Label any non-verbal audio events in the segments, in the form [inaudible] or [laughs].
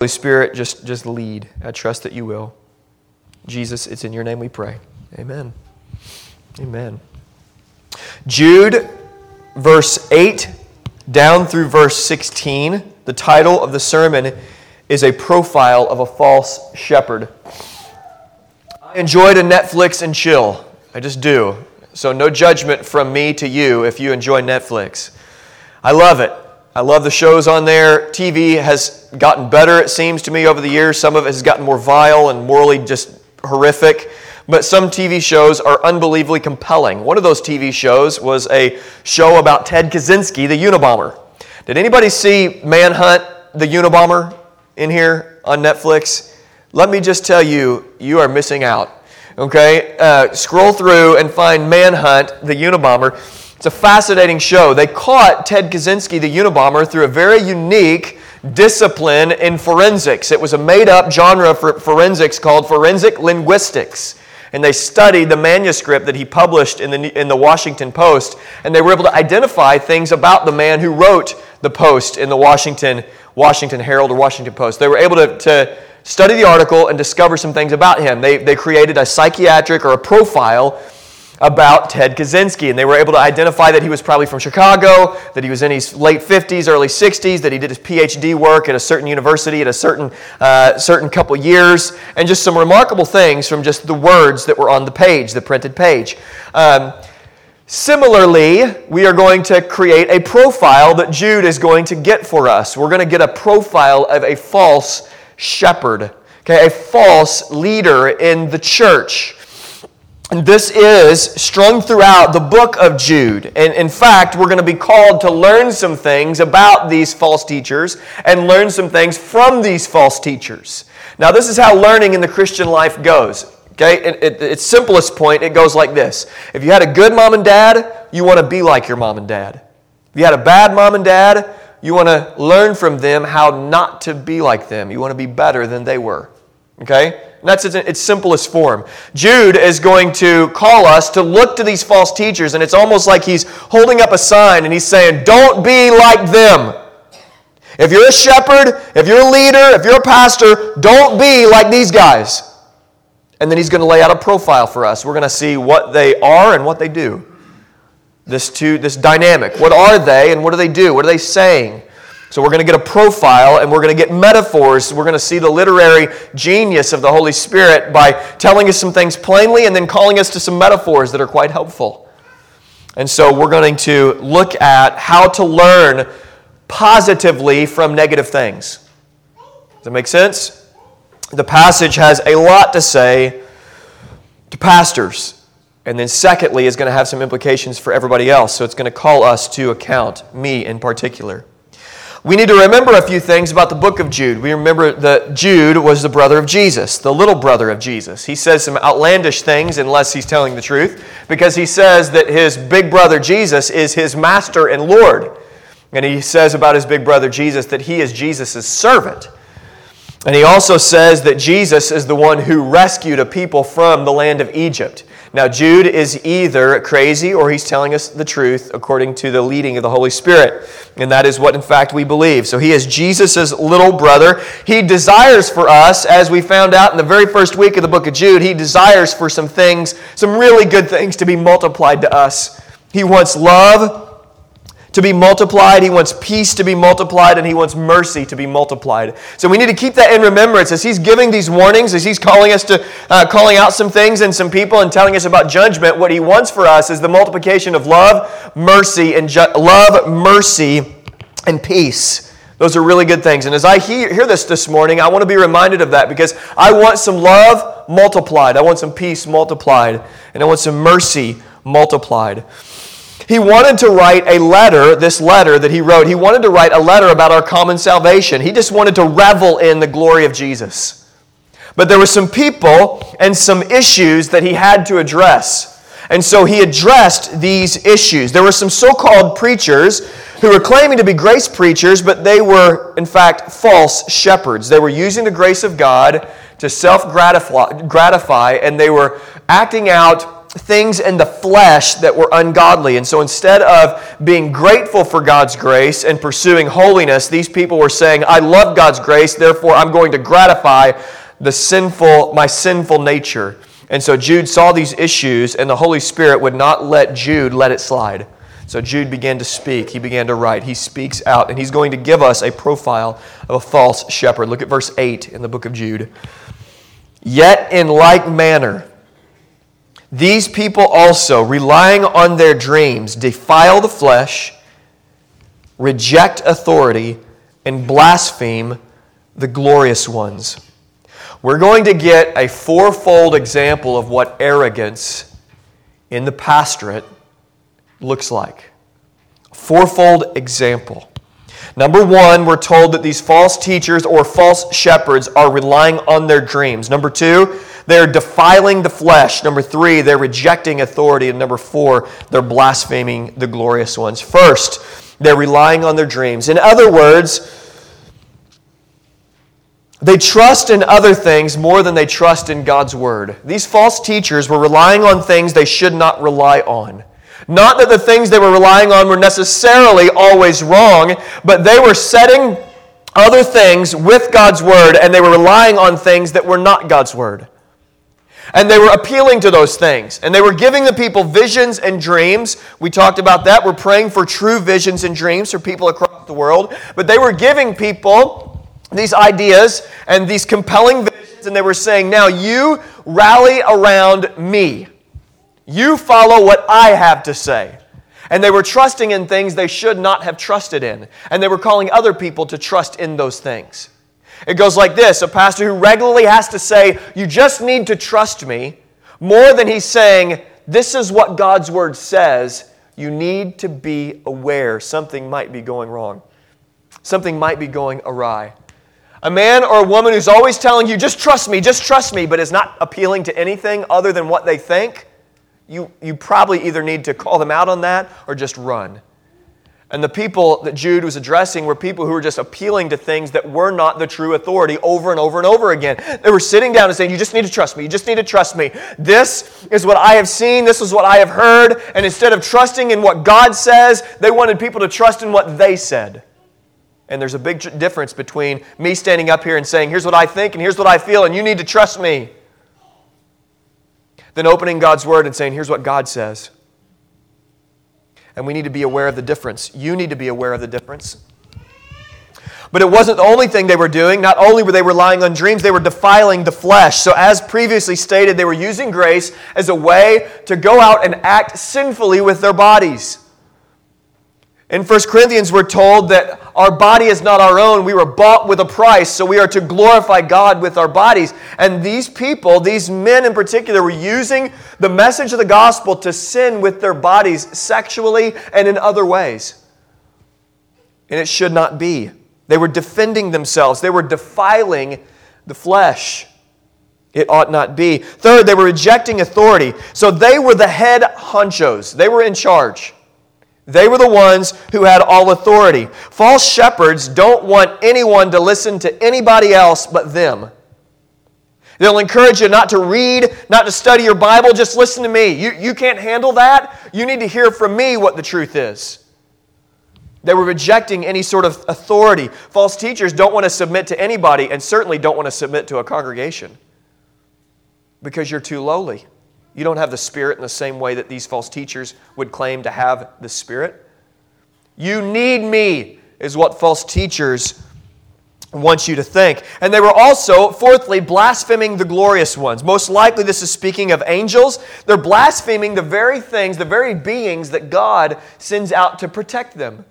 Holy Spirit, just, just lead. I trust that you will. Jesus, it's in your name we pray. Amen. Amen. Jude, verse 8 down through verse 16, the title of the sermon is A Profile of a False Shepherd. I enjoyed a Netflix and chill. I just do. So, no judgment from me to you if you enjoy Netflix. I love it. I love the shows on there. TV has gotten better, it seems to me, over the years. Some of it has gotten more vile and morally just horrific. But some TV shows are unbelievably compelling. One of those TV shows was a show about Ted Kaczynski, the Unabomber. Did anybody see Manhunt, the Unabomber, in here on Netflix? Let me just tell you, you are missing out. Okay? Uh, scroll through and find Manhunt, the Unabomber. It's a fascinating show. They caught Ted Kaczynski, the Unabomber, through a very unique discipline in forensics. It was a made up genre for forensics called forensic linguistics. And they studied the manuscript that he published in the, in the Washington Post, and they were able to identify things about the man who wrote the post in the Washington, Washington Herald or Washington Post. They were able to, to study the article and discover some things about him. They, they created a psychiatric or a profile about Ted Kaczynski. And they were able to identify that he was probably from Chicago, that he was in his late 50s, early 60s, that he did his PhD work at a certain university at a certain, uh, certain couple years, and just some remarkable things from just the words that were on the page, the printed page. Um, Similarly, we are going to create a profile that Jude is going to get for us. We're going to get a profile of a false shepherd, okay, a false leader in the church. And this is strung throughout the book of Jude. And in fact, we're going to be called to learn some things about these false teachers and learn some things from these false teachers. Now, this is how learning in the Christian life goes. Okay, at its simplest point, it goes like this If you had a good mom and dad, you want to be like your mom and dad. If you had a bad mom and dad, you want to learn from them how not to be like them. You want to be better than they were. Okay? That's its simplest form. Jude is going to call us to look to these false teachers, and it's almost like he's holding up a sign and he's saying, Don't be like them. If you're a shepherd, if you're a leader, if you're a pastor, don't be like these guys. And then he's going to lay out a profile for us. We're going to see what they are and what they do. This, two, this dynamic. What are they and what do they do? What are they saying? So we're going to get a profile and we're going to get metaphors. We're going to see the literary genius of the Holy Spirit by telling us some things plainly and then calling us to some metaphors that are quite helpful. And so we're going to look at how to learn positively from negative things. Does that make sense? The passage has a lot to say to pastors. And then, secondly, is going to have some implications for everybody else. So it's going to call us to account, me in particular. We need to remember a few things about the book of Jude. We remember that Jude was the brother of Jesus, the little brother of Jesus. He says some outlandish things unless he's telling the truth, because he says that his big brother Jesus is his master and Lord. And he says about his big brother Jesus that he is Jesus' servant. And he also says that Jesus is the one who rescued a people from the land of Egypt. Now, Jude is either crazy or he's telling us the truth according to the leading of the Holy Spirit. And that is what, in fact, we believe. So he is Jesus' little brother. He desires for us, as we found out in the very first week of the book of Jude, he desires for some things, some really good things to be multiplied to us. He wants love to be multiplied. He wants peace to be multiplied, and He wants mercy to be multiplied. So we need to keep that in remembrance as He's giving these warnings, as He's calling us to, uh, calling out some things and some people and telling us about judgment. What He wants for us is the multiplication of love, mercy, and ju- love, mercy, and peace. Those are really good things. And as I hear, hear this this morning, I want to be reminded of that because I want some love multiplied. I want some peace multiplied. And I want some mercy multiplied. He wanted to write a letter, this letter that he wrote, he wanted to write a letter about our common salvation. He just wanted to revel in the glory of Jesus. But there were some people and some issues that he had to address. And so he addressed these issues. There were some so called preachers who were claiming to be grace preachers, but they were, in fact, false shepherds. They were using the grace of God to self gratify, and they were acting out things in the flesh that were ungodly. And so instead of being grateful for God's grace and pursuing holiness, these people were saying, I love God's grace, therefore I'm going to gratify the sinful, my sinful nature. And so Jude saw these issues, and the Holy Spirit would not let Jude let it slide. So Jude began to speak. He began to write. He speaks out, and he's going to give us a profile of a false shepherd. Look at verse 8 in the book of Jude. Yet in like manner, these people also, relying on their dreams, defile the flesh, reject authority, and blaspheme the glorious ones. We're going to get a fourfold example of what arrogance in the pastorate looks like. Fourfold example. Number one, we're told that these false teachers or false shepherds are relying on their dreams. Number two, they're defiling the flesh. Number three, they're rejecting authority. And number four, they're blaspheming the glorious ones. First, they're relying on their dreams. In other words, they trust in other things more than they trust in God's word. These false teachers were relying on things they should not rely on. Not that the things they were relying on were necessarily always wrong, but they were setting other things with God's word and they were relying on things that were not God's word. And they were appealing to those things. And they were giving the people visions and dreams. We talked about that. We're praying for true visions and dreams for people across the world. But they were giving people these ideas and these compelling visions. And they were saying, now you rally around me. You follow what I have to say. And they were trusting in things they should not have trusted in. And they were calling other people to trust in those things. It goes like this a pastor who regularly has to say, You just need to trust me, more than he's saying, This is what God's word says. You need to be aware something might be going wrong, something might be going awry. A man or a woman who's always telling you, Just trust me, just trust me, but is not appealing to anything other than what they think, you, you probably either need to call them out on that or just run. And the people that Jude was addressing were people who were just appealing to things that were not the true authority over and over and over again. They were sitting down and saying, You just need to trust me. You just need to trust me. This is what I have seen. This is what I have heard. And instead of trusting in what God says, they wanted people to trust in what they said. And there's a big difference between me standing up here and saying, Here's what I think and here's what I feel, and you need to trust me, than opening God's word and saying, Here's what God says. And we need to be aware of the difference. You need to be aware of the difference. But it wasn't the only thing they were doing. Not only were they relying on dreams, they were defiling the flesh. So, as previously stated, they were using grace as a way to go out and act sinfully with their bodies. In 1 Corinthians, we're told that our body is not our own. We were bought with a price, so we are to glorify God with our bodies. And these people, these men in particular, were using the message of the gospel to sin with their bodies sexually and in other ways. And it should not be. They were defending themselves, they were defiling the flesh. It ought not be. Third, they were rejecting authority. So they were the head honchos, they were in charge. They were the ones who had all authority. False shepherds don't want anyone to listen to anybody else but them. They'll encourage you not to read, not to study your Bible, just listen to me. You, you can't handle that. You need to hear from me what the truth is. They were rejecting any sort of authority. False teachers don't want to submit to anybody and certainly don't want to submit to a congregation because you're too lowly. You don't have the Spirit in the same way that these false teachers would claim to have the Spirit. You need me, is what false teachers want you to think. And they were also, fourthly, blaspheming the glorious ones. Most likely, this is speaking of angels. They're blaspheming the very things, the very beings that God sends out to protect them.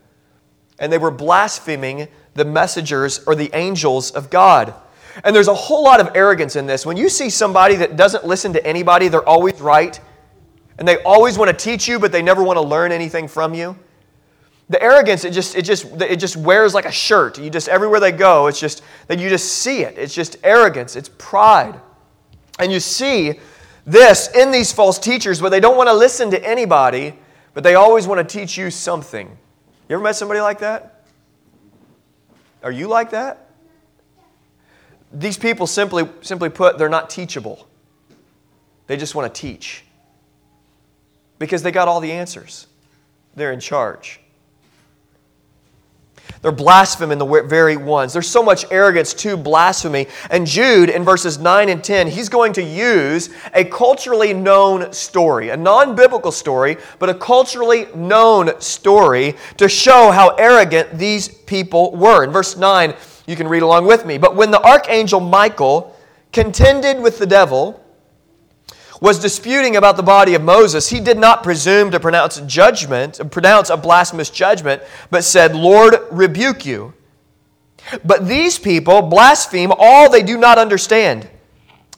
And they were blaspheming the messengers or the angels of God. And there's a whole lot of arrogance in this. When you see somebody that doesn't listen to anybody, they're always right, and they always want to teach you, but they never want to learn anything from you. The arrogance, it just, it just, it just wears like a shirt. You just, everywhere they go, it's just that you just see it. It's just arrogance, it's pride. And you see this in these false teachers where they don't want to listen to anybody, but they always want to teach you something. You ever met somebody like that? Are you like that? These people simply, simply put, they're not teachable. They just want to teach. because they got all the answers. They're in charge. They're blaspheming the very ones. There's so much arrogance to blasphemy. And Jude, in verses 9 and 10, he's going to use a culturally known story, a non biblical story, but a culturally known story to show how arrogant these people were. In verse 9, you can read along with me. But when the archangel Michael contended with the devil, was disputing about the body of Moses, he did not presume to pronounce judgment, pronounce a blasphemous judgment, but said, Lord, rebuke you. But these people blaspheme all they do not understand,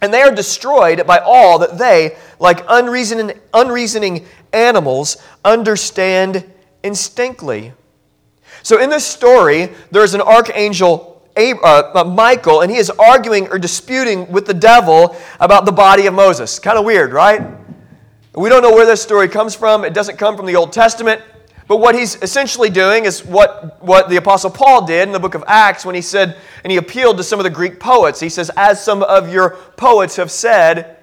and they are destroyed by all that they, like unreasoning, unreasoning animals, understand instinctly. So in this story, there's an archangel uh, uh, Michael, and he is arguing or disputing with the devil about the body of Moses. Kind of weird, right? We don't know where this story comes from. It doesn't come from the Old Testament. But what he's essentially doing is what, what the Apostle Paul did in the book of Acts when he said, and he appealed to some of the Greek poets. He says, As some of your poets have said,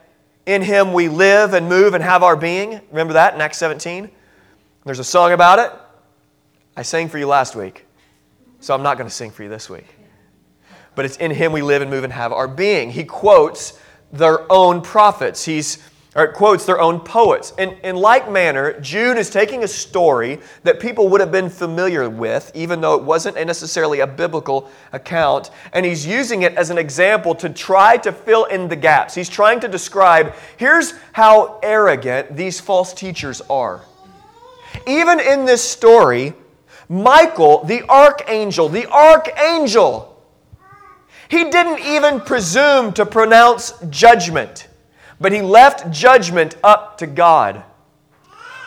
in him we live and move and have our being. Remember that in Acts 17? There's a song about it. I sang for you last week, so I'm not going to sing for you this week but it's in him we live and move and have our being. He quotes their own prophets. He's or quotes their own poets. In, in like manner, Jude is taking a story that people would have been familiar with, even though it wasn't necessarily a biblical account, and he's using it as an example to try to fill in the gaps. He's trying to describe here's how arrogant these false teachers are. Even in this story, Michael, the archangel, the archangel, he didn't even presume to pronounce judgment, but he left judgment up to God.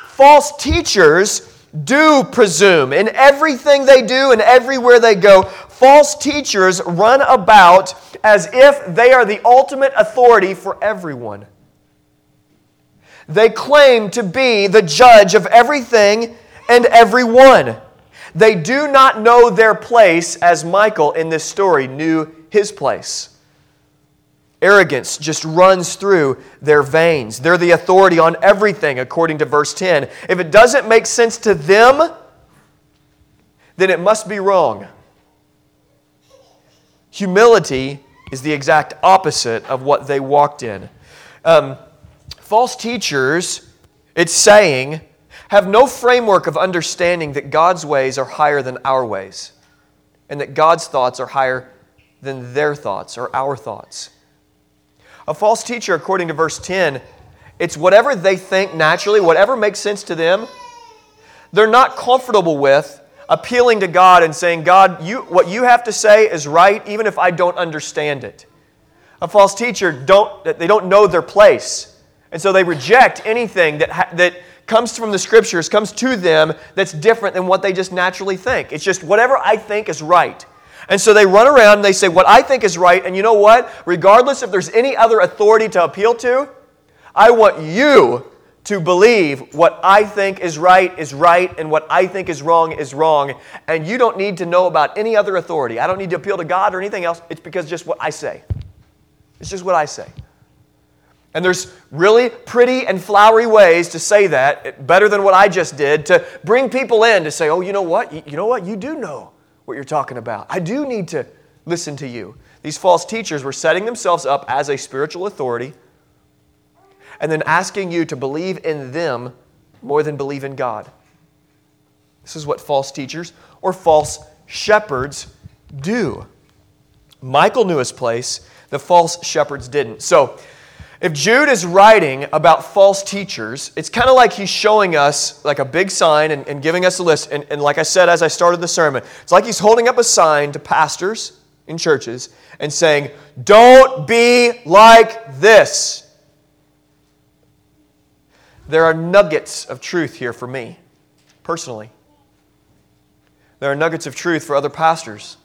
False teachers do presume in everything they do and everywhere they go. False teachers run about as if they are the ultimate authority for everyone. They claim to be the judge of everything and everyone. They do not know their place, as Michael in this story knew his place. Arrogance just runs through their veins. They're the authority on everything, according to verse 10. If it doesn't make sense to them, then it must be wrong. Humility is the exact opposite of what they walked in. Um, false teachers, it's saying, have no framework of understanding that God's ways are higher than our ways and that God's thoughts are higher than their thoughts or our thoughts. A false teacher, according to verse 10, it's whatever they think naturally, whatever makes sense to them. They're not comfortable with appealing to God and saying, God, you, what you have to say is right, even if I don't understand it. A false teacher, don't, they don't know their place. And so they reject anything that, that comes from the scriptures, comes to them that's different than what they just naturally think. It's just whatever I think is right. And so they run around and they say, What I think is right, and you know what? Regardless if there's any other authority to appeal to, I want you to believe what I think is right is right and what I think is wrong is wrong. And you don't need to know about any other authority. I don't need to appeal to God or anything else. It's because just what I say. It's just what I say. And there's really pretty and flowery ways to say that, better than what I just did, to bring people in to say, oh, you know what? You know what? You do know what you're talking about. I do need to listen to you. These false teachers were setting themselves up as a spiritual authority and then asking you to believe in them more than believe in God. This is what false teachers or false shepherds do. Michael knew his place, the false shepherds didn't. So, if Jude is writing about false teachers, it's kind of like he's showing us like a big sign and, and giving us a list. And, and like I said as I started the sermon, it's like he's holding up a sign to pastors in churches and saying, Don't be like this. There are nuggets of truth here for me, personally. There are nuggets of truth for other pastors.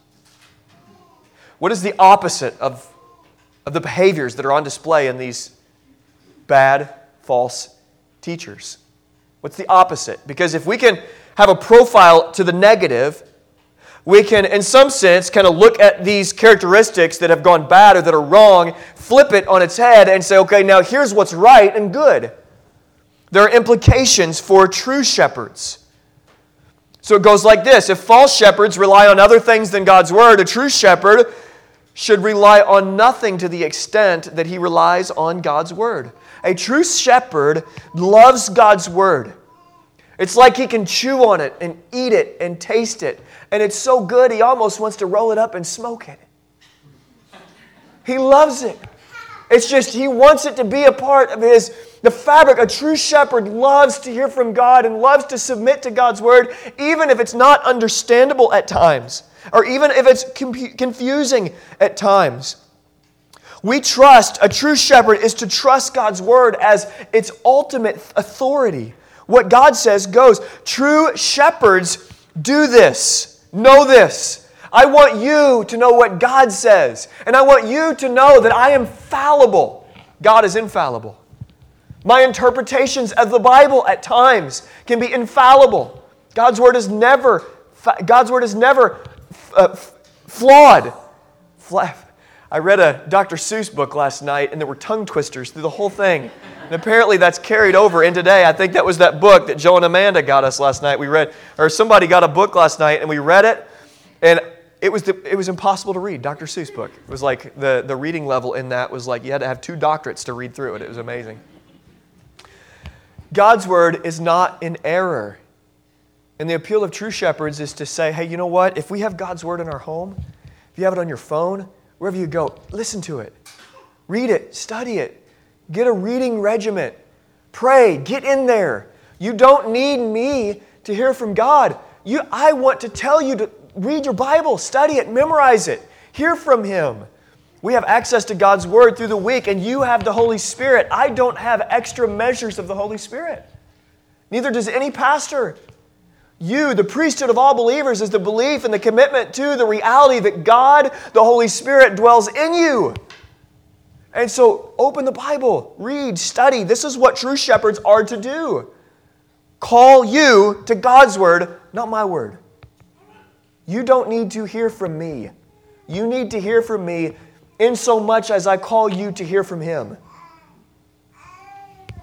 What is the opposite of of the behaviors that are on display in these bad, false teachers. What's the opposite? Because if we can have a profile to the negative, we can, in some sense, kind of look at these characteristics that have gone bad or that are wrong, flip it on its head, and say, okay, now here's what's right and good. there are implications for true shepherds. So it goes like this If false shepherds rely on other things than God's word, a true shepherd should rely on nothing to the extent that he relies on God's word. A true shepherd loves God's word. It's like he can chew on it and eat it and taste it. And it's so good, he almost wants to roll it up and smoke it. He loves it. It's just he wants it to be a part of his the fabric. A true shepherd loves to hear from God and loves to submit to God's word, even if it's not understandable at times, or even if it's confusing at times. We trust, a true shepherd is to trust God's word as its ultimate authority. What God says goes. True shepherds do this, know this. I want you to know what God says. And I want you to know that I am fallible. God is infallible. My interpretations of the Bible at times can be infallible. God's word is never, God's word is never uh, flawed. I read a Dr. Seuss book last night, and there were tongue twisters through the whole thing. And apparently that's carried over in today. I think that was that book that Joe and Amanda got us last night. We read, or somebody got a book last night, and we read it, and it was, the, it was impossible to read. Dr. Seuss book. It was like the, the reading level in that was like you had to have two doctorates to read through it. It was amazing. God's word is not in error. And the appeal of true shepherds is to say, hey, you know what? If we have God's word in our home, if you have it on your phone, wherever you go, listen to it. Read it, study it. Get a reading regiment. Pray, get in there. You don't need me to hear from God. You, I want to tell you to read your Bible, study it, memorize it, hear from Him. We have access to God's Word through the week, and you have the Holy Spirit. I don't have extra measures of the Holy Spirit. Neither does any pastor. You, the priesthood of all believers, is the belief and the commitment to the reality that God, the Holy Spirit, dwells in you. And so, open the Bible, read, study. This is what true shepherds are to do. Call you to God's Word, not my Word. You don't need to hear from me. You need to hear from me in so much as I call you to hear from him.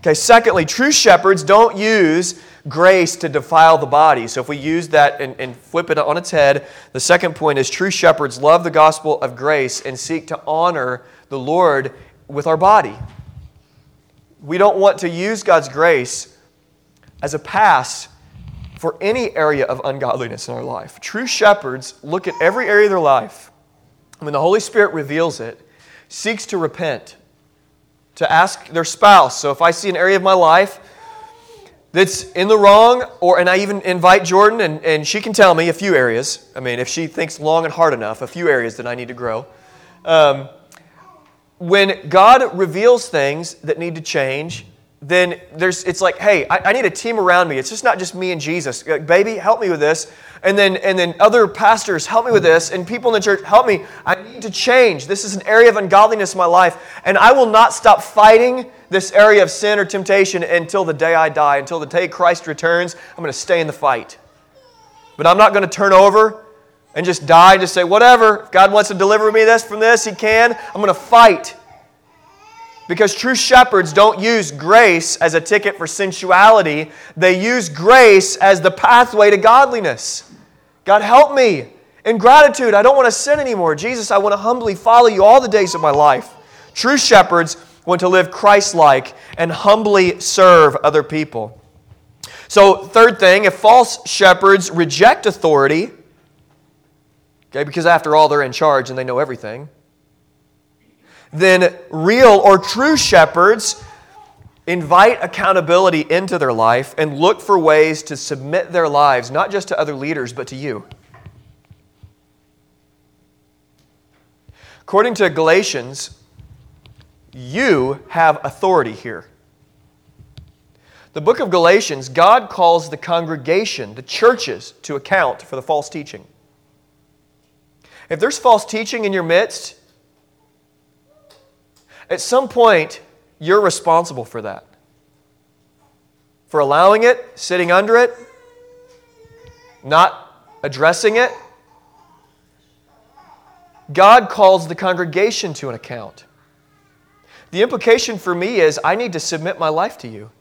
Okay, secondly, true shepherds don't use grace to defile the body. So if we use that and, and, flip it on its head, the second point is true shepherds love the gospel of grace and seek to honor the Lord with our body. We don't want to use God's grace as a pass for any area of ungodliness in our life. True shepherds look at every area of their life. When the Holy Spirit reveals it, seeks to repent, to ask their spouse. So if I see an area of my life that's in the wrong, or and I even invite Jordan, and, and she can tell me a few areas. I mean, if she thinks long and hard enough, a few areas that I need to grow. Um, when God reveals things that need to change, then there's, it's like, hey, I, I, need a team around me. It's just not just me and Jesus. Like, Baby, help me with this. And then, and then other pastors, help me with this. And people in the church, help me. I need to change. This is an area of ungodliness in my life. And I will not stop fighting this area of sin or temptation until the day I die, until the day Christ returns. I'm going to stay in the fight. But I'm not going to turn over and just die, just say, whatever. If God wants to deliver me this from this, He can. I'm going to fight. Because true shepherds don't use grace as a ticket for sensuality, they use grace as the pathway to godliness. God, help me. In gratitude, I don't want to sin anymore. Jesus, I want to humbly follow you all the days of my life. True shepherds want to live Christ like and humbly serve other people. So, third thing, if false shepherds reject authority, okay, because after all, they're in charge and they know everything then real or true shepherds invite accountability into their life and look for ways to submit their lives, not just to other leaders, but to you. According to Galatians, you have authority here. The book of Galatians, God calls the congregation, the churches, to account for the false teaching. If there's false teaching in your midst, at some point, you're responsible for that. For allowing it, sitting under it, not addressing it. God calls the congregation to an account. The implication for me is I need to submit my life to you.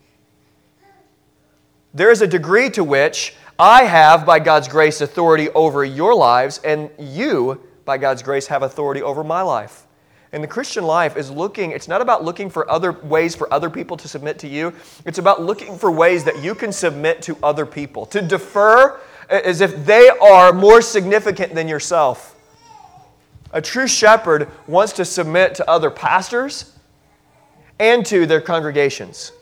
there is a degree to which I have, by God's grace, authority over your lives, and you, by God's grace, have authority over my life. And the Christian life is looking, it's not about looking for other ways for other people to submit to you. It's about looking for ways that you can submit to other people, to defer as if they are more significant than yourself. A true shepherd wants to submit to other pastors and to their congregations.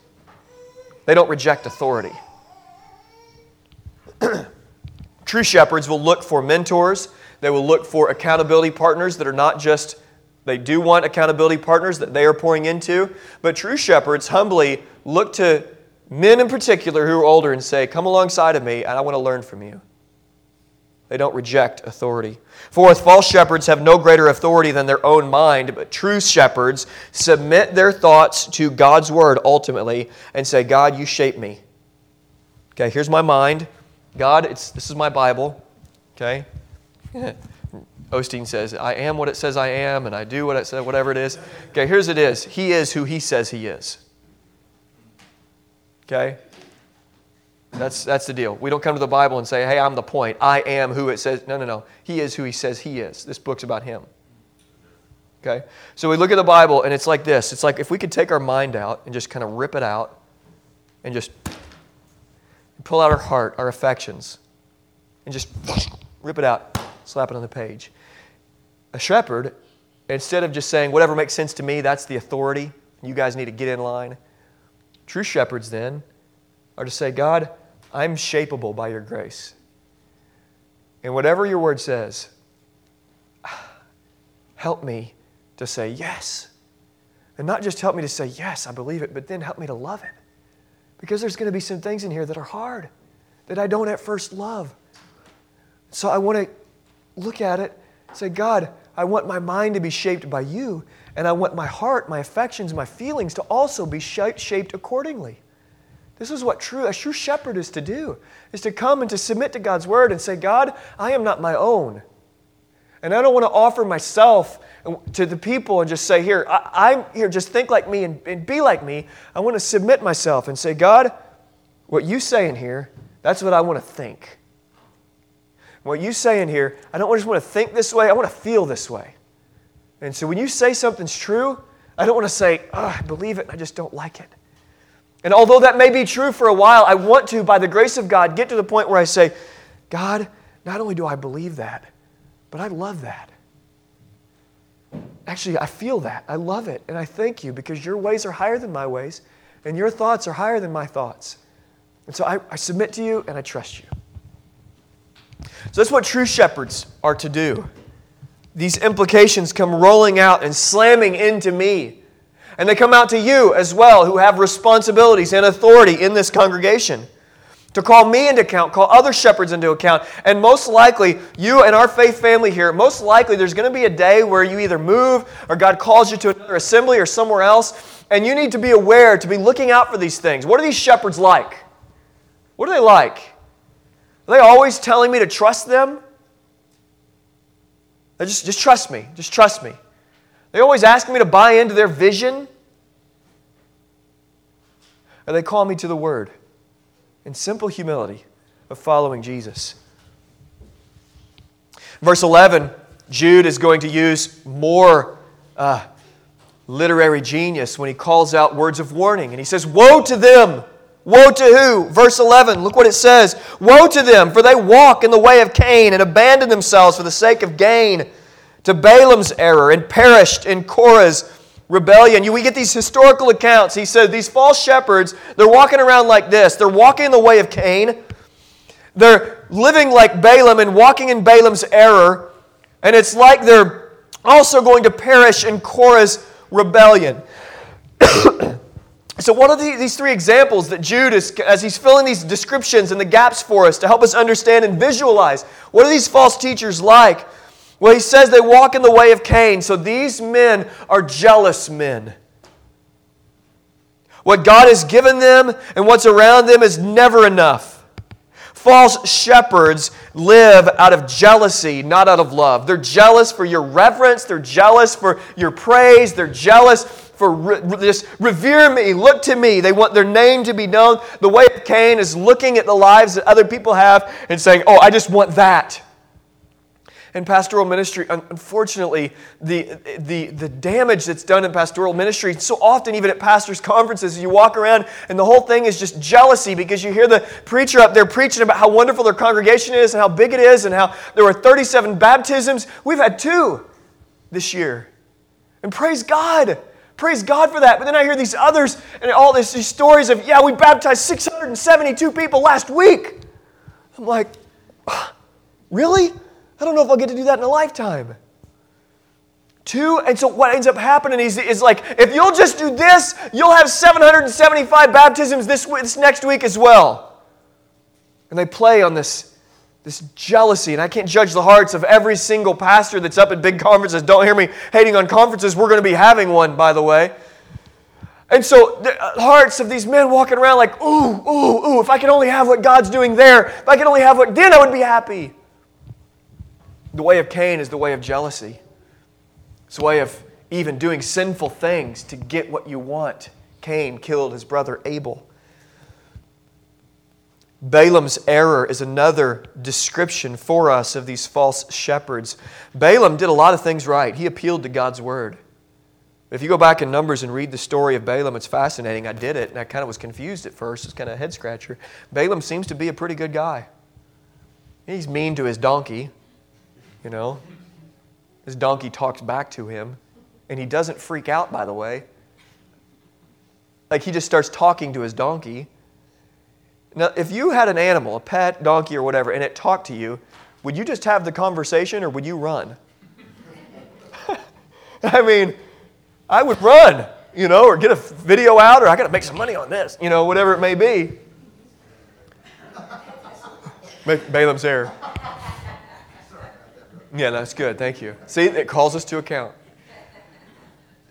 They don't reject authority. [clears throat] True shepherds will look for mentors. They will look for accountability partners that are not just, they do want accountability partners that they are pouring into, but true shepherds humbly look to men in particular who are older and say, Come alongside of me, and I want to learn from you. They don't reject authority. Fourth, false shepherds have no greater authority than their own mind, but true shepherds submit their thoughts to God's word ultimately and say, God, you shape me. Okay, here's my mind. God, it's, this is my Bible. Okay? [laughs] Osteen says, I am what it says I am, and I do what it says, whatever it is. Okay, here's it is. He is who he says he is. Okay? That's, that's the deal. We don't come to the Bible and say, hey, I'm the point. I am who it says. No, no, no. He is who he says he is. This book's about him. Okay? So we look at the Bible and it's like this it's like if we could take our mind out and just kind of rip it out and just pull out our heart, our affections, and just rip it out, slap it on the page. A shepherd, instead of just saying, whatever makes sense to me, that's the authority, you guys need to get in line. True shepherds then are to say, God, I'm shapeable by your grace. And whatever your word says, [sighs] help me to say yes. And not just help me to say, yes, I believe it, but then help me to love it. Because there's going to be some things in here that are hard, that I don't at first love. So I want to look at it, say, God, I want my mind to be shaped by you, and I want my heart, my affections, my feelings to also be shaped accordingly. This is what true, a true shepherd is to do, is to come and to submit to God's word and say, God, I am not my own. And I don't want to offer myself to the people and just say, Here, I, am here, just think like me and, and be like me. I want to submit myself and say, God, what you say in here, that's what I want to think. What you say in here, I don't just want to think this way, I want to feel this way. And so when you say something's true, I don't want to say, oh, I believe it, I just don't like it. And although that may be true for a while, I want to, by the grace of God, get to the point where I say, God, not only do I believe that, but I love that. Actually, I feel that. I love it. And I thank you because your ways are higher than my ways, and your thoughts are higher than my thoughts. And so I, I submit to you and I trust you. So that's what true shepherds are to do. These implications come rolling out and slamming into me and they come out to you as well, who have responsibilities and authority in this congregation. To call me into account, call other shepherds into account. And most likely, you and our faith family here, most likely there's going to be a day where you either move or God calls you to another assembly or somewhere else. And you need to be aware, to be looking out for these things. What are these shepherds like? What are they like? Are they always telling me to trust them? Just, just trust me. Just trust me. They always asking me to buy into their vision. Or they call me to the Word in simple humility of following Jesus. Verse 11, Jude is going to use more uh, literary genius when he calls out words of warning. And he says, Woe to them! Woe to who? Verse 11, look what it says. Woe to them, for they walk in the way of Cain and abandon themselves for the sake of gain to Balaam's error and perished in Korah's rebellion. You, we get these historical accounts. He said these false shepherds, they're walking around like this. They're walking in the way of Cain. They're living like Balaam and walking in Balaam's error. And it's like they're also going to perish in Korah's rebellion. [clears throat] so, what are the, these three examples that Jude is, as he's filling these descriptions and the gaps for us to help us understand and visualize, what are these false teachers like? Well, he says they walk in the way of Cain. So these men are jealous men. What God has given them and what's around them is never enough. false shepherds live out of jealousy, not out of love. They're jealous for your reverence, they're jealous for your praise, they're jealous for just revere me, look to me. They want their name to be known. The way of Cain is looking at the lives that other people have and saying, Oh, I just want that in pastoral ministry, unfortunately, the, the, the damage that's done in pastoral ministry, so often, even at pastors' conferences, you walk around and the whole thing is just jealousy because you hear the preacher up there preaching about how wonderful their congregation is and how big it is and how there were 37 baptisms. We've had two this year. And praise God. Praise God for that. But then I hear these others and all these stories of, yeah, we baptized 672 people last week. I'm like, [sighs] really? I don't know if I'll get to do that in a lifetime. Two, and so what ends up happening is, is like, if you'll just do this, you'll have 775 baptisms this, this next week as well. And they play on this, this jealousy, and I can't judge the hearts of every single pastor that's up at big conferences. Don't hear me hating on conferences. We're going to be having one, by the way. And so the uh, hearts of these men walking around like, ooh, ooh, ooh, if I could only have what God's doing there, if I could only have what, then I would be happy. The way of Cain is the way of jealousy. It's a way of even doing sinful things to get what you want. Cain killed his brother Abel. Balaam's error is another description for us of these false shepherds. Balaam did a lot of things right. He appealed to God's word. If you go back in Numbers and read the story of Balaam, it's fascinating. I did it and I kind of was confused at first. It's kind of a head scratcher. Balaam seems to be a pretty good guy. He's mean to his donkey, you know? His donkey talks back to him, and he doesn't freak out, by the way. Like he just starts talking to his donkey. Now, if you had an animal, a pet, donkey, or whatever, and it talked to you, would you just have the conversation or would you run? [laughs] I mean, I would run, you know, or get a video out, or I got to make some money on this, you know, whatever it may be. Balaam's hair. Yeah, that's good. Thank you. See, it calls us to account.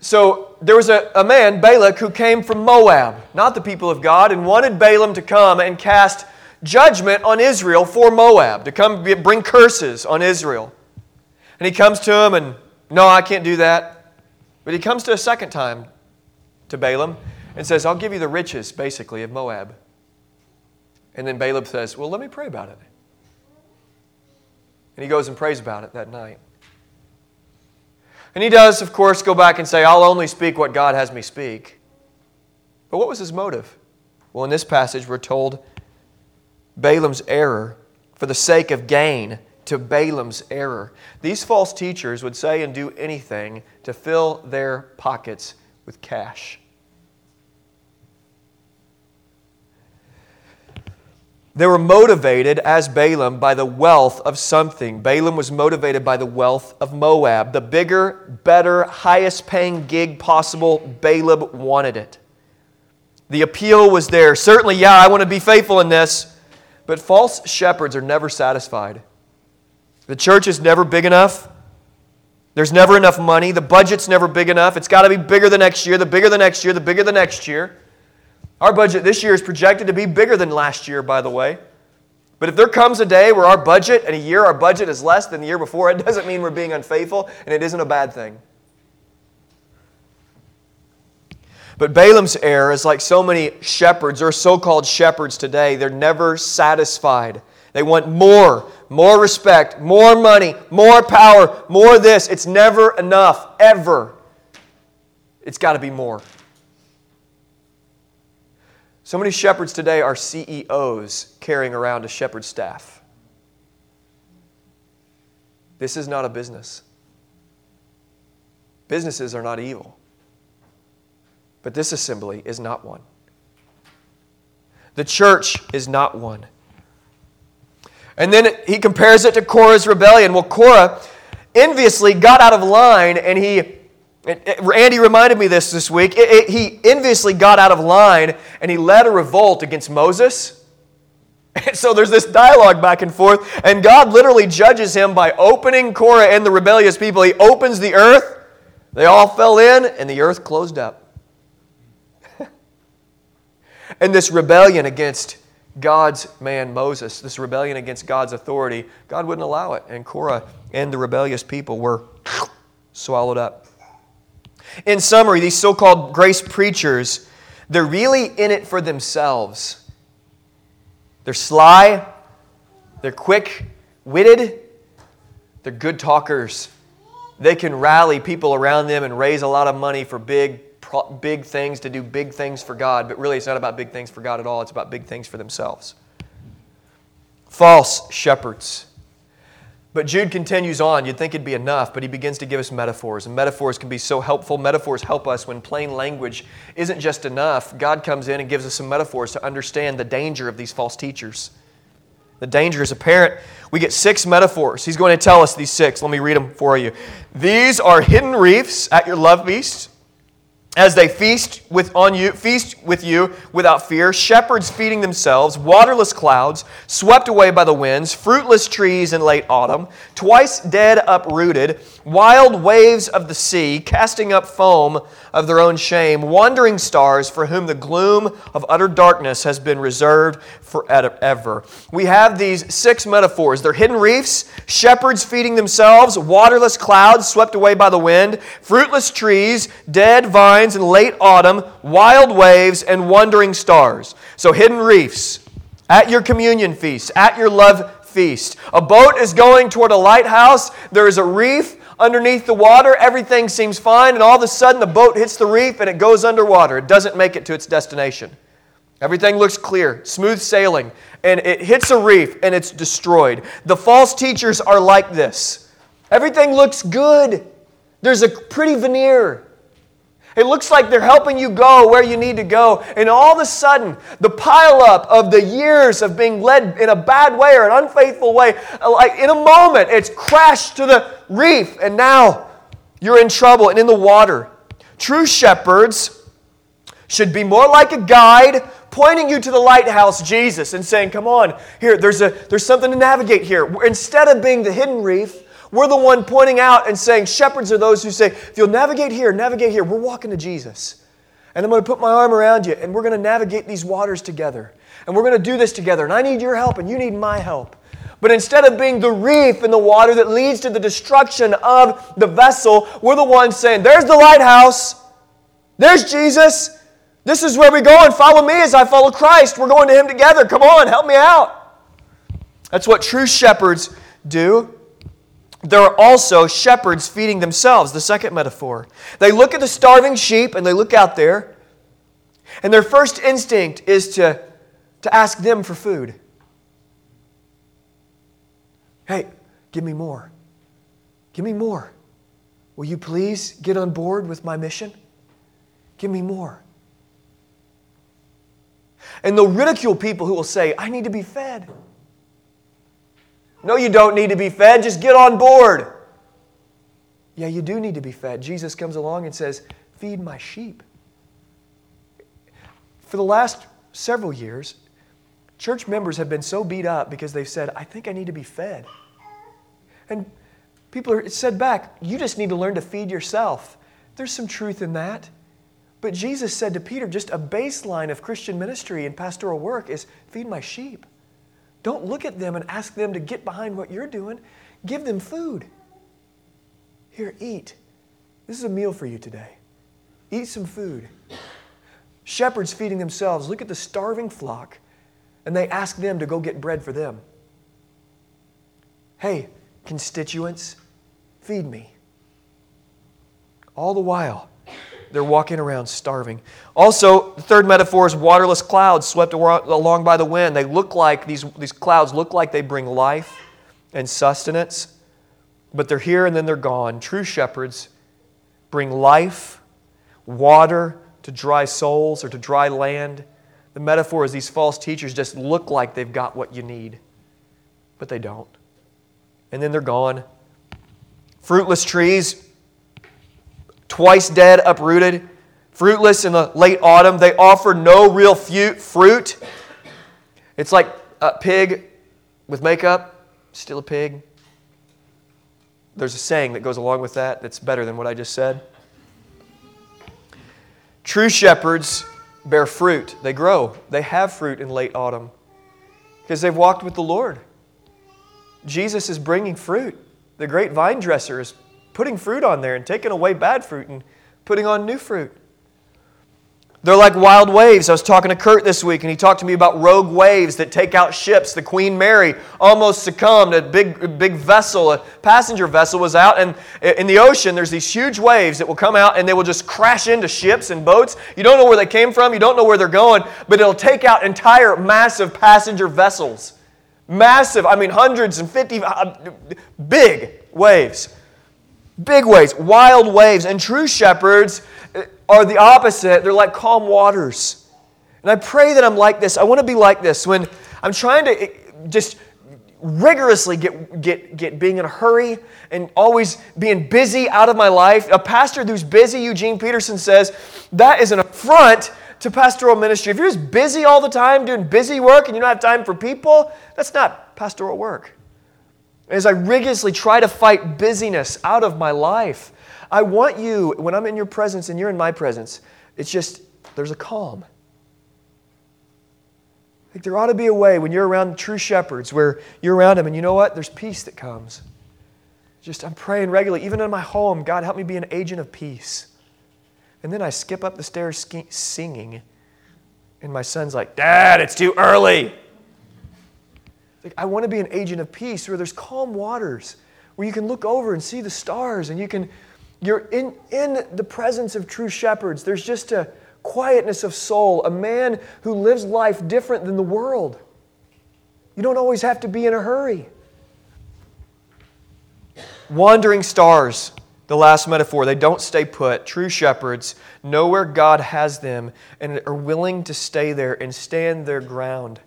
So there was a, a man, Balak, who came from Moab, not the people of God, and wanted Balaam to come and cast judgment on Israel for Moab, to come bring curses on Israel. And he comes to him, and no, I can't do that. But he comes to a second time to Balaam and says, I'll give you the riches, basically, of Moab. And then Balaam says, Well, let me pray about it. And he goes and prays about it that night. And he does, of course, go back and say, I'll only speak what God has me speak. But what was his motive? Well, in this passage, we're told Balaam's error for the sake of gain to Balaam's error. These false teachers would say and do anything to fill their pockets with cash. They were motivated, as Balaam, by the wealth of something. Balaam was motivated by the wealth of Moab. The bigger, better, highest paying gig possible, Balaam wanted it. The appeal was there. Certainly, yeah, I want to be faithful in this. But false shepherds are never satisfied. The church is never big enough. There's never enough money. The budget's never big enough. It's got to be bigger the next year, the bigger the next year, the bigger the next year. Our budget this year is projected to be bigger than last year, by the way. But if there comes a day where our budget, and a year our budget is less than the year before, it doesn't mean we're being unfaithful, and it isn't a bad thing. But Balaam's error is like so many shepherds, or so called shepherds today, they're never satisfied. They want more, more respect, more money, more power, more this. It's never enough, ever. It's got to be more. So many shepherds today are CEOs carrying around a shepherd staff. This is not a business. Businesses are not evil. But this assembly is not one. The church is not one. And then he compares it to Korah's rebellion. Well, Korah enviously got out of line and he Andy reminded me this this week. It, he enviously got out of line and he led a revolt against Moses. [laughs] And so there's this dialogue back and forth, and God literally judges him by opening Korah and the rebellious people. He opens the earth, they all fell in, and the earth closed up. [laughs] and this rebellion against God's man Moses, this rebellion against God's authority, God wouldn't allow it. And Korah and the rebellious people were swallowed up. In summary, these so called grace preachers, they're really in it for themselves. They're sly, they're quick witted, they're good talkers. They can rally people around them and raise a lot of money for big, big things, to do big things for God, but really it's not about big things for God at all, it's about big things for themselves. False shepherds. But Jude continues on. You'd think it'd be enough, but he begins to give us metaphors. And metaphors can be so helpful. Metaphors help us when plain language isn't just enough. God comes in and gives us some metaphors to understand the danger of these false teachers. The danger is apparent. We get six metaphors. He's going to tell us these six. Let me read them for you. These are hidden reefs at your love feast as they feast with on you feast with you without fear shepherds feeding themselves waterless clouds swept away by the winds fruitless trees in late autumn twice dead uprooted wild waves of the sea casting up foam of their own shame wandering stars for whom the gloom of utter darkness has been reserved forever we have these six metaphors. They're hidden reefs shepherds feeding themselves waterless clouds swept away by the wind fruitless trees dead vines in late autumn, wild waves, and wandering stars. So, hidden reefs at your communion feast, at your love feast. A boat is going toward a lighthouse. There is a reef underneath the water. Everything seems fine, and all of a sudden the boat hits the reef and it goes underwater. It doesn't make it to its destination. Everything looks clear, smooth sailing, and it hits a reef and it's destroyed. The false teachers are like this. Everything looks good. There's a pretty veneer. It looks like they're helping you go where you need to go. And all of a sudden, the pileup of the years of being led in a bad way or an unfaithful way, like in a moment, it's crashed to the reef, and now you're in trouble and in the water. True shepherds should be more like a guide pointing you to the lighthouse, Jesus, and saying, Come on, here, there's, a, there's something to navigate here. Instead of being the hidden reef, we're the one pointing out and saying, shepherds are those who say, if you'll navigate here, navigate here. We're walking to Jesus. And I'm going to put my arm around you, and we're going to navigate these waters together. And we're going to do this together. And I need your help, and you need my help. But instead of being the reef in the water that leads to the destruction of the vessel, we're the ones saying, There's the lighthouse. There's Jesus. This is where we go and follow me as I follow Christ. We're going to Him together. Come on, help me out. That's what true shepherds do. There are also shepherds feeding themselves, the second metaphor. They look at the starving sheep and they look out there, and their first instinct is to, to ask them for food. Hey, give me more. Give me more. Will you please get on board with my mission? Give me more. And they'll ridicule people who will say, I need to be fed. No, you don't need to be fed. Just get on board. Yeah, you do need to be fed. Jesus comes along and says, Feed my sheep. For the last several years, church members have been so beat up because they've said, I think I need to be fed. And people are said back, You just need to learn to feed yourself. There's some truth in that. But Jesus said to Peter, just a baseline of Christian ministry and pastoral work is feed my sheep. Don't look at them and ask them to get behind what you're doing. Give them food. Here, eat. This is a meal for you today. Eat some food. Shepherds feeding themselves look at the starving flock and they ask them to go get bread for them. Hey, constituents, feed me. All the while, they're walking around starving. Also, the third metaphor is waterless clouds swept along by the wind. They look like, these, these clouds look like they bring life and sustenance, but they're here and then they're gone. True shepherds bring life, water to dry souls or to dry land. The metaphor is these false teachers just look like they've got what you need, but they don't. And then they're gone. Fruitless trees twice dead, uprooted, fruitless in the late autumn. They offer no real fruit. It's like a pig with makeup, still a pig. There's a saying that goes along with that that's better than what I just said. True shepherds bear fruit. They grow. They have fruit in late autumn. because they've walked with the Lord. Jesus is bringing fruit. The great vine dresser is putting fruit on there and taking away bad fruit and putting on new fruit. They're like wild waves. I was talking to Kurt this week, and he talked to me about rogue waves that take out ships. The Queen Mary almost succumbed. A big, big vessel, a passenger vessel, was out, and in the ocean, there's these huge waves that will come out and they will just crash into ships and boats. You don't know where they came from, you don't know where they're going, but it'll take out entire massive passenger vessels. Massive, I mean, hundreds and fifty, uh, big waves. Big waves, wild waves. And true shepherds are the opposite. They're like calm waters. And I pray that I'm like this. I want to be like this when I'm trying to eh, just rigorously get, get, get being in a hurry and always being busy out of my life. A pastor who's busy, Eugene Peterson says, that is an affront to pastoral ministry. If you're just busy all the time doing busy work and you don't have time for people, that's not pastoral work. As I rigorously try to fight busyness out of my life, I want you, when I'm in your presence and you're in my presence, it's just, there's a calm. Like there ought to be a way when you're around true shepherds where you're around them and you know what? There's peace that comes. Just, I'm praying regularly, even in my home, God, help me be an agent of peace. And then I skip up the stairs singing, and my son's like, Dad, it's too early. Like, I want to be an agent of peace where there's calm waters, where you can look over and see the stars and you can you're in, in the presence of true shepherds. There's just a quietness of soul, a man who lives life different than the world. You don't always have to be in a hurry. Wandering stars, the last metaphor, they don't stay put. True shepherds know where God has them and are willing to stay there and stand their ground.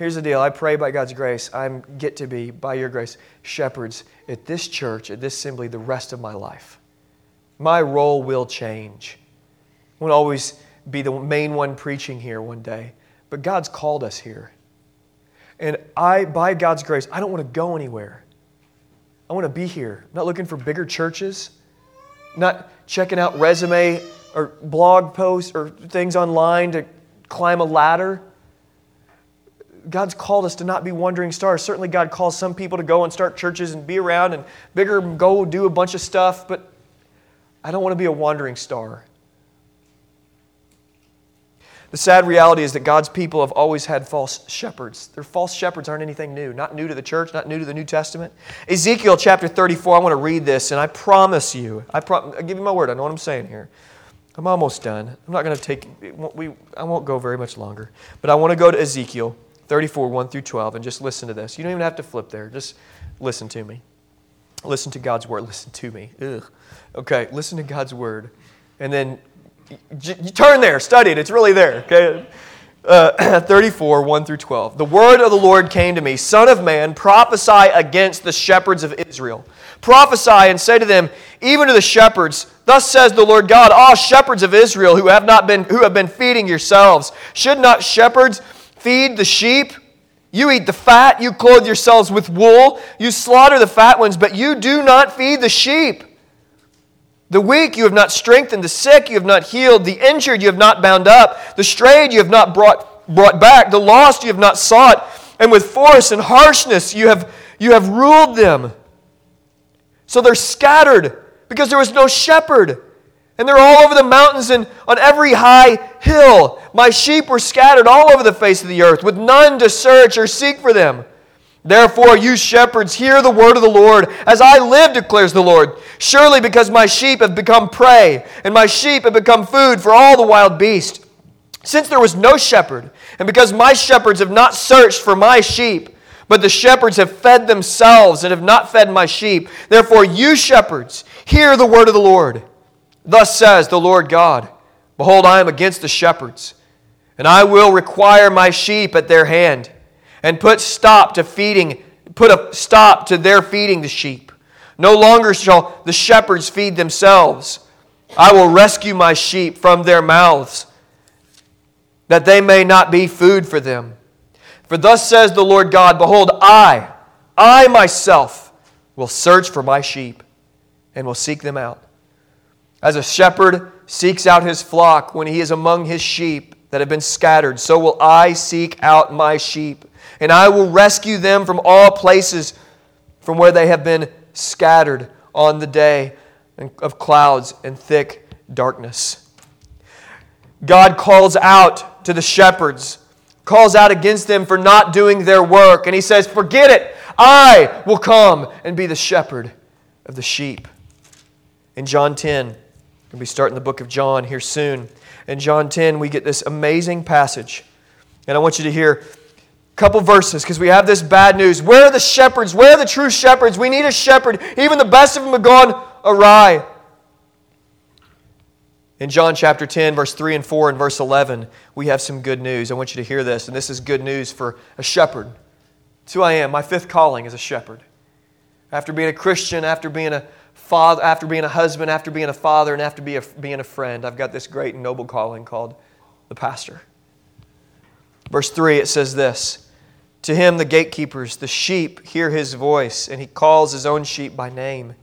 Here's the deal I pray by God's grace, I get to be, by your grace, shepherds at this church, at this assembly, the rest of my life my role will change. I won't always be the main one preaching here one day, but God's called us here. And I, by God's grace, I don't want to go anywhere. I want to be here. I'm not looking for bigger churches, not checking out resume or blog posts or things online to climb a ladder. God's called us to not be wandering stars. Certainly, God calls some people to go and start churches and be around and bigger, go do a bunch of stuff, but I don't want to be a wandering star. The sad reality is that God's people have always had false shepherds. Their false shepherds aren't anything new, not new to the church, not new to the New Testament. Ezekiel chapter 34, I want to read this, and I promise you, I, pro- I give you my word, I know what I'm saying here. I'm almost done. I'm not going to take, we, I won't go very much longer. But I want to go to Ezekiel 34, 1 through 12, and just listen to this. You don't even have to flip there, just listen to me. Listen to God's word. Listen to me. Ugh. Okay, listen to God's word. And then you turn there, study it. It's really there. Okay? Uh, [clears throat] 34, 1 through 12. The word of the Lord came to me Son of man, prophesy against the shepherds of Israel. Prophesy and say to them, even to the shepherds, Thus says the Lord God, all shepherds of Israel who have not been who have been feeding yourselves, should not shepherds feed the sheep? You eat the fat, you clothe yourselves with wool, you slaughter the fat ones, but you do not feed the sheep. The weak you have not strengthened, the sick you have not healed, the injured you have not bound up, the strayed you have not brought, brought back, the lost you have not sought, and with force and harshness you have, you have ruled them. So they're scattered because there was no shepherd. And they're all over the mountains and on every high hill. My sheep were scattered all over the face of the earth, with none to search or seek for them. Therefore, you shepherds, hear the word of the Lord. As I live, declares the Lord. Surely because my sheep have become prey, and my sheep have become food for all the wild beasts. Since there was no shepherd, and because my shepherds have not searched for my sheep, but the shepherds have fed themselves and have not fed my sheep, therefore, you shepherds, hear the word of the Lord. Thus says the Lord God Behold, I am against the shepherds, and I will require my sheep at their hand and put stop to feeding, put a stop to their feeding the sheep. No longer shall the shepherds feed themselves. I will rescue my sheep from their mouths, that they may not be food for them. For thus says the Lord God Behold, I, I myself, will search for my sheep and will seek them out. As a shepherd seeks out his flock when he is among his sheep that have been scattered, so will I seek out my sheep and I will rescue them from all places from where they have been scattered on the day of clouds and thick darkness. God calls out to the shepherds, calls out against them for not doing their work, and he says, Forget it, I will come and be the shepherd of the sheep. In John 10, we'll be starting the book of John here soon. In John 10, we get this amazing passage. And I want you to hear a couple verses because we have this bad news. Where are the shepherds? Where are the true shepherds? We need a shepherd. Even the best of them have gone awry. In John chapter 10, verse 3 and 4 and verse 11, we have some good news. I want you to hear this, and this is good news for a shepherd. It's who I am. My fifth calling is a shepherd. After being a Christian, after being a father, after being a husband, after being a father, and after being a friend, I've got this great and noble calling called the pastor. Verse 3, it says this To him, the gatekeepers, the sheep, hear his voice, and he calls his own sheep by name,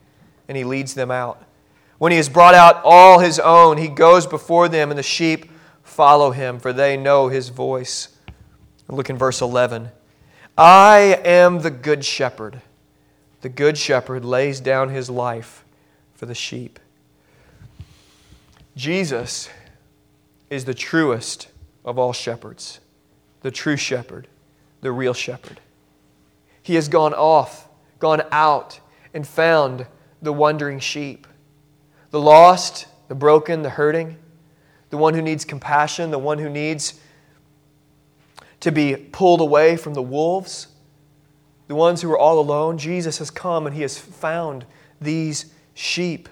and he leads them out. When he has brought out all his own, he goes before them, and the sheep follow him, for they know his voice. Look in verse 11. I am the good shepherd. The good shepherd lays down his life for the sheep. Jesus is the truest of all shepherds, the true shepherd, the real shepherd. He has gone off, gone out, and found the wandering sheep the lost, the broken, the hurting, the one who needs compassion, the one who needs to be pulled away from the wolves, the ones who are all alone. Jesus has come and he has found these sheep.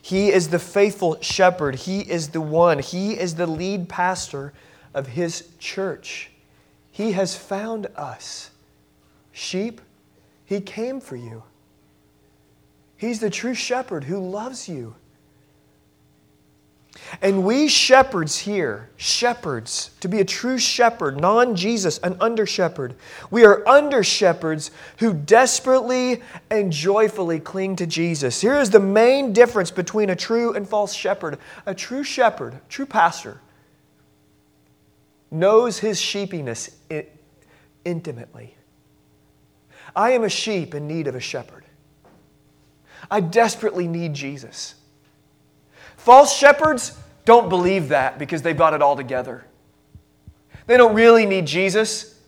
He is the faithful shepherd. He is the one. He is the lead pastor of his church. He has found us. Sheep, he came for you. He's the true shepherd who loves you. And we shepherds here, shepherds, to be a true shepherd, non Jesus, an under shepherd, we are under shepherds who desperately and joyfully cling to Jesus. Here is the main difference between a true and false shepherd. A true shepherd, true pastor, knows his sheepiness intimately. I am a sheep in need of a shepherd. I desperately need Jesus. False shepherds don't believe that because they've got it all together. They don't really need Jesus,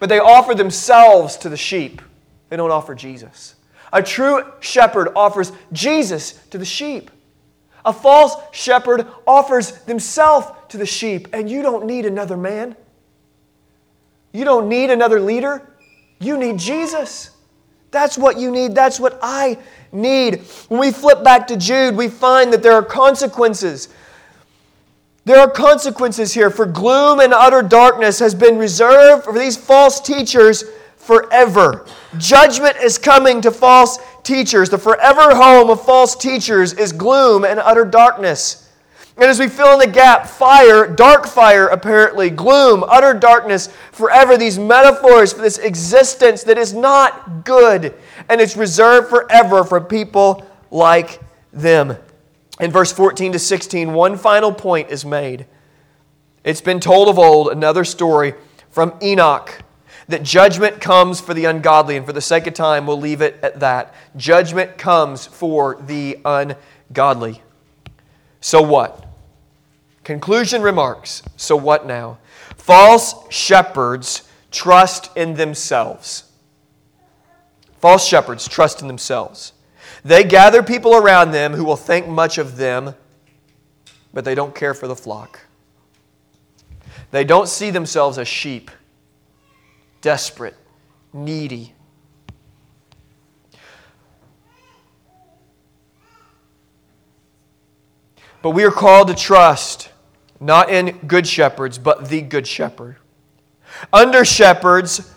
but they offer themselves to the sheep. They don't offer Jesus. A true shepherd offers Jesus to the sheep. A false shepherd offers themselves to the sheep, and you don't need another man. You don't need another leader. You need Jesus. That's what you need. That's what I need. When we flip back to Jude, we find that there are consequences. There are consequences here, for gloom and utter darkness has been reserved for these false teachers forever. Judgment is coming to false teachers. The forever home of false teachers is gloom and utter darkness. And as we fill in the gap, fire, dark fire apparently, gloom, utter darkness, forever, these metaphors for this existence that is not good and it's reserved forever for people like them. In verse 14 to 16, one final point is made. It's been told of old, another story from Enoch, that judgment comes for the ungodly. And for the sake of time, we'll leave it at that. Judgment comes for the ungodly. So what? Conclusion remarks. So what now? False shepherds trust in themselves. False shepherds trust in themselves. They gather people around them who will think much of them, but they don't care for the flock. They don't see themselves as sheep, desperate, needy. But we are called to trust not in good shepherds, but the good shepherd. Under shepherds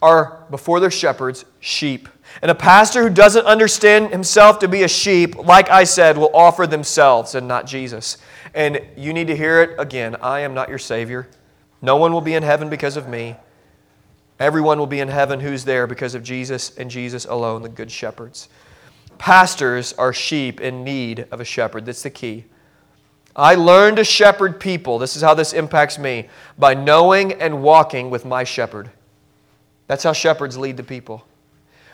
are, before their shepherds, sheep. And a pastor who doesn't understand himself to be a sheep, like I said, will offer themselves and not Jesus. And you need to hear it again I am not your Savior. No one will be in heaven because of me. Everyone will be in heaven who's there because of Jesus and Jesus alone, the good shepherds. Pastors are sheep in need of a shepherd. That's the key. I learn to shepherd people. This is how this impacts me by knowing and walking with my shepherd. That's how shepherds lead the people.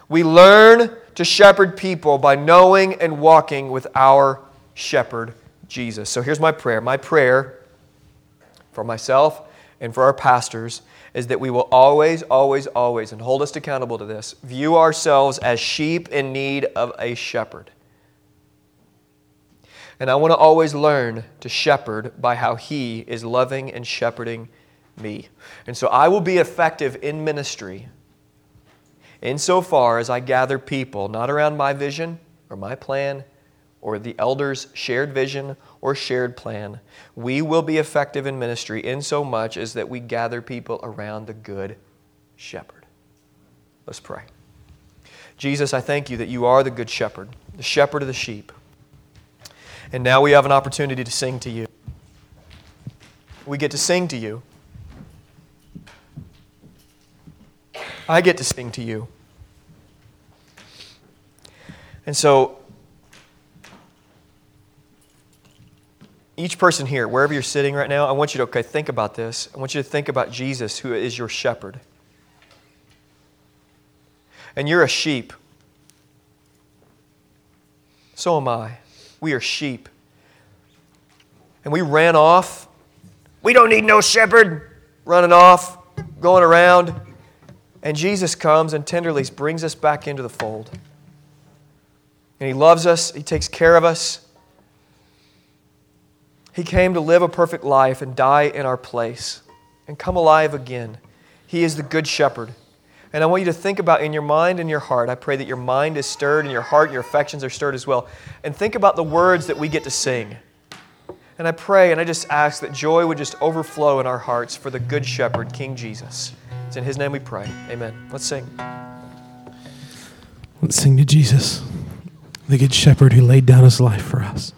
We learn to shepherd people by knowing and walking with our shepherd, Jesus. So here's my prayer. My prayer for myself and for our pastors is that we will always, always, always, and hold us accountable to this, view ourselves as sheep in need of a shepherd. And I want to always learn to shepherd by how He is loving and shepherding me. And so I will be effective in ministry insofar as I gather people, not around my vision or my plan or the elders' shared vision or shared plan. We will be effective in ministry in so much as that we gather people around the good shepherd. Let's pray. Jesus, I thank you that you are the good shepherd, the shepherd of the sheep. And now we have an opportunity to sing to you. We get to sing to you. I get to sing to you. And so, each person here, wherever you're sitting right now, I want you to okay, think about this. I want you to think about Jesus, who is your shepherd. And you're a sheep. So am I. We are sheep. And we ran off. We don't need no shepherd. Running off, going around. And Jesus comes and tenderly brings us back into the fold. And He loves us, He takes care of us. He came to live a perfect life and die in our place and come alive again. He is the Good Shepherd. And I want you to think about in your mind and your heart. I pray that your mind is stirred and your heart and your affections are stirred as well. And think about the words that we get to sing. And I pray and I just ask that joy would just overflow in our hearts for the Good Shepherd, King Jesus. It's in His name we pray. Amen. Let's sing. Let's sing to Jesus, the Good Shepherd who laid down His life for us.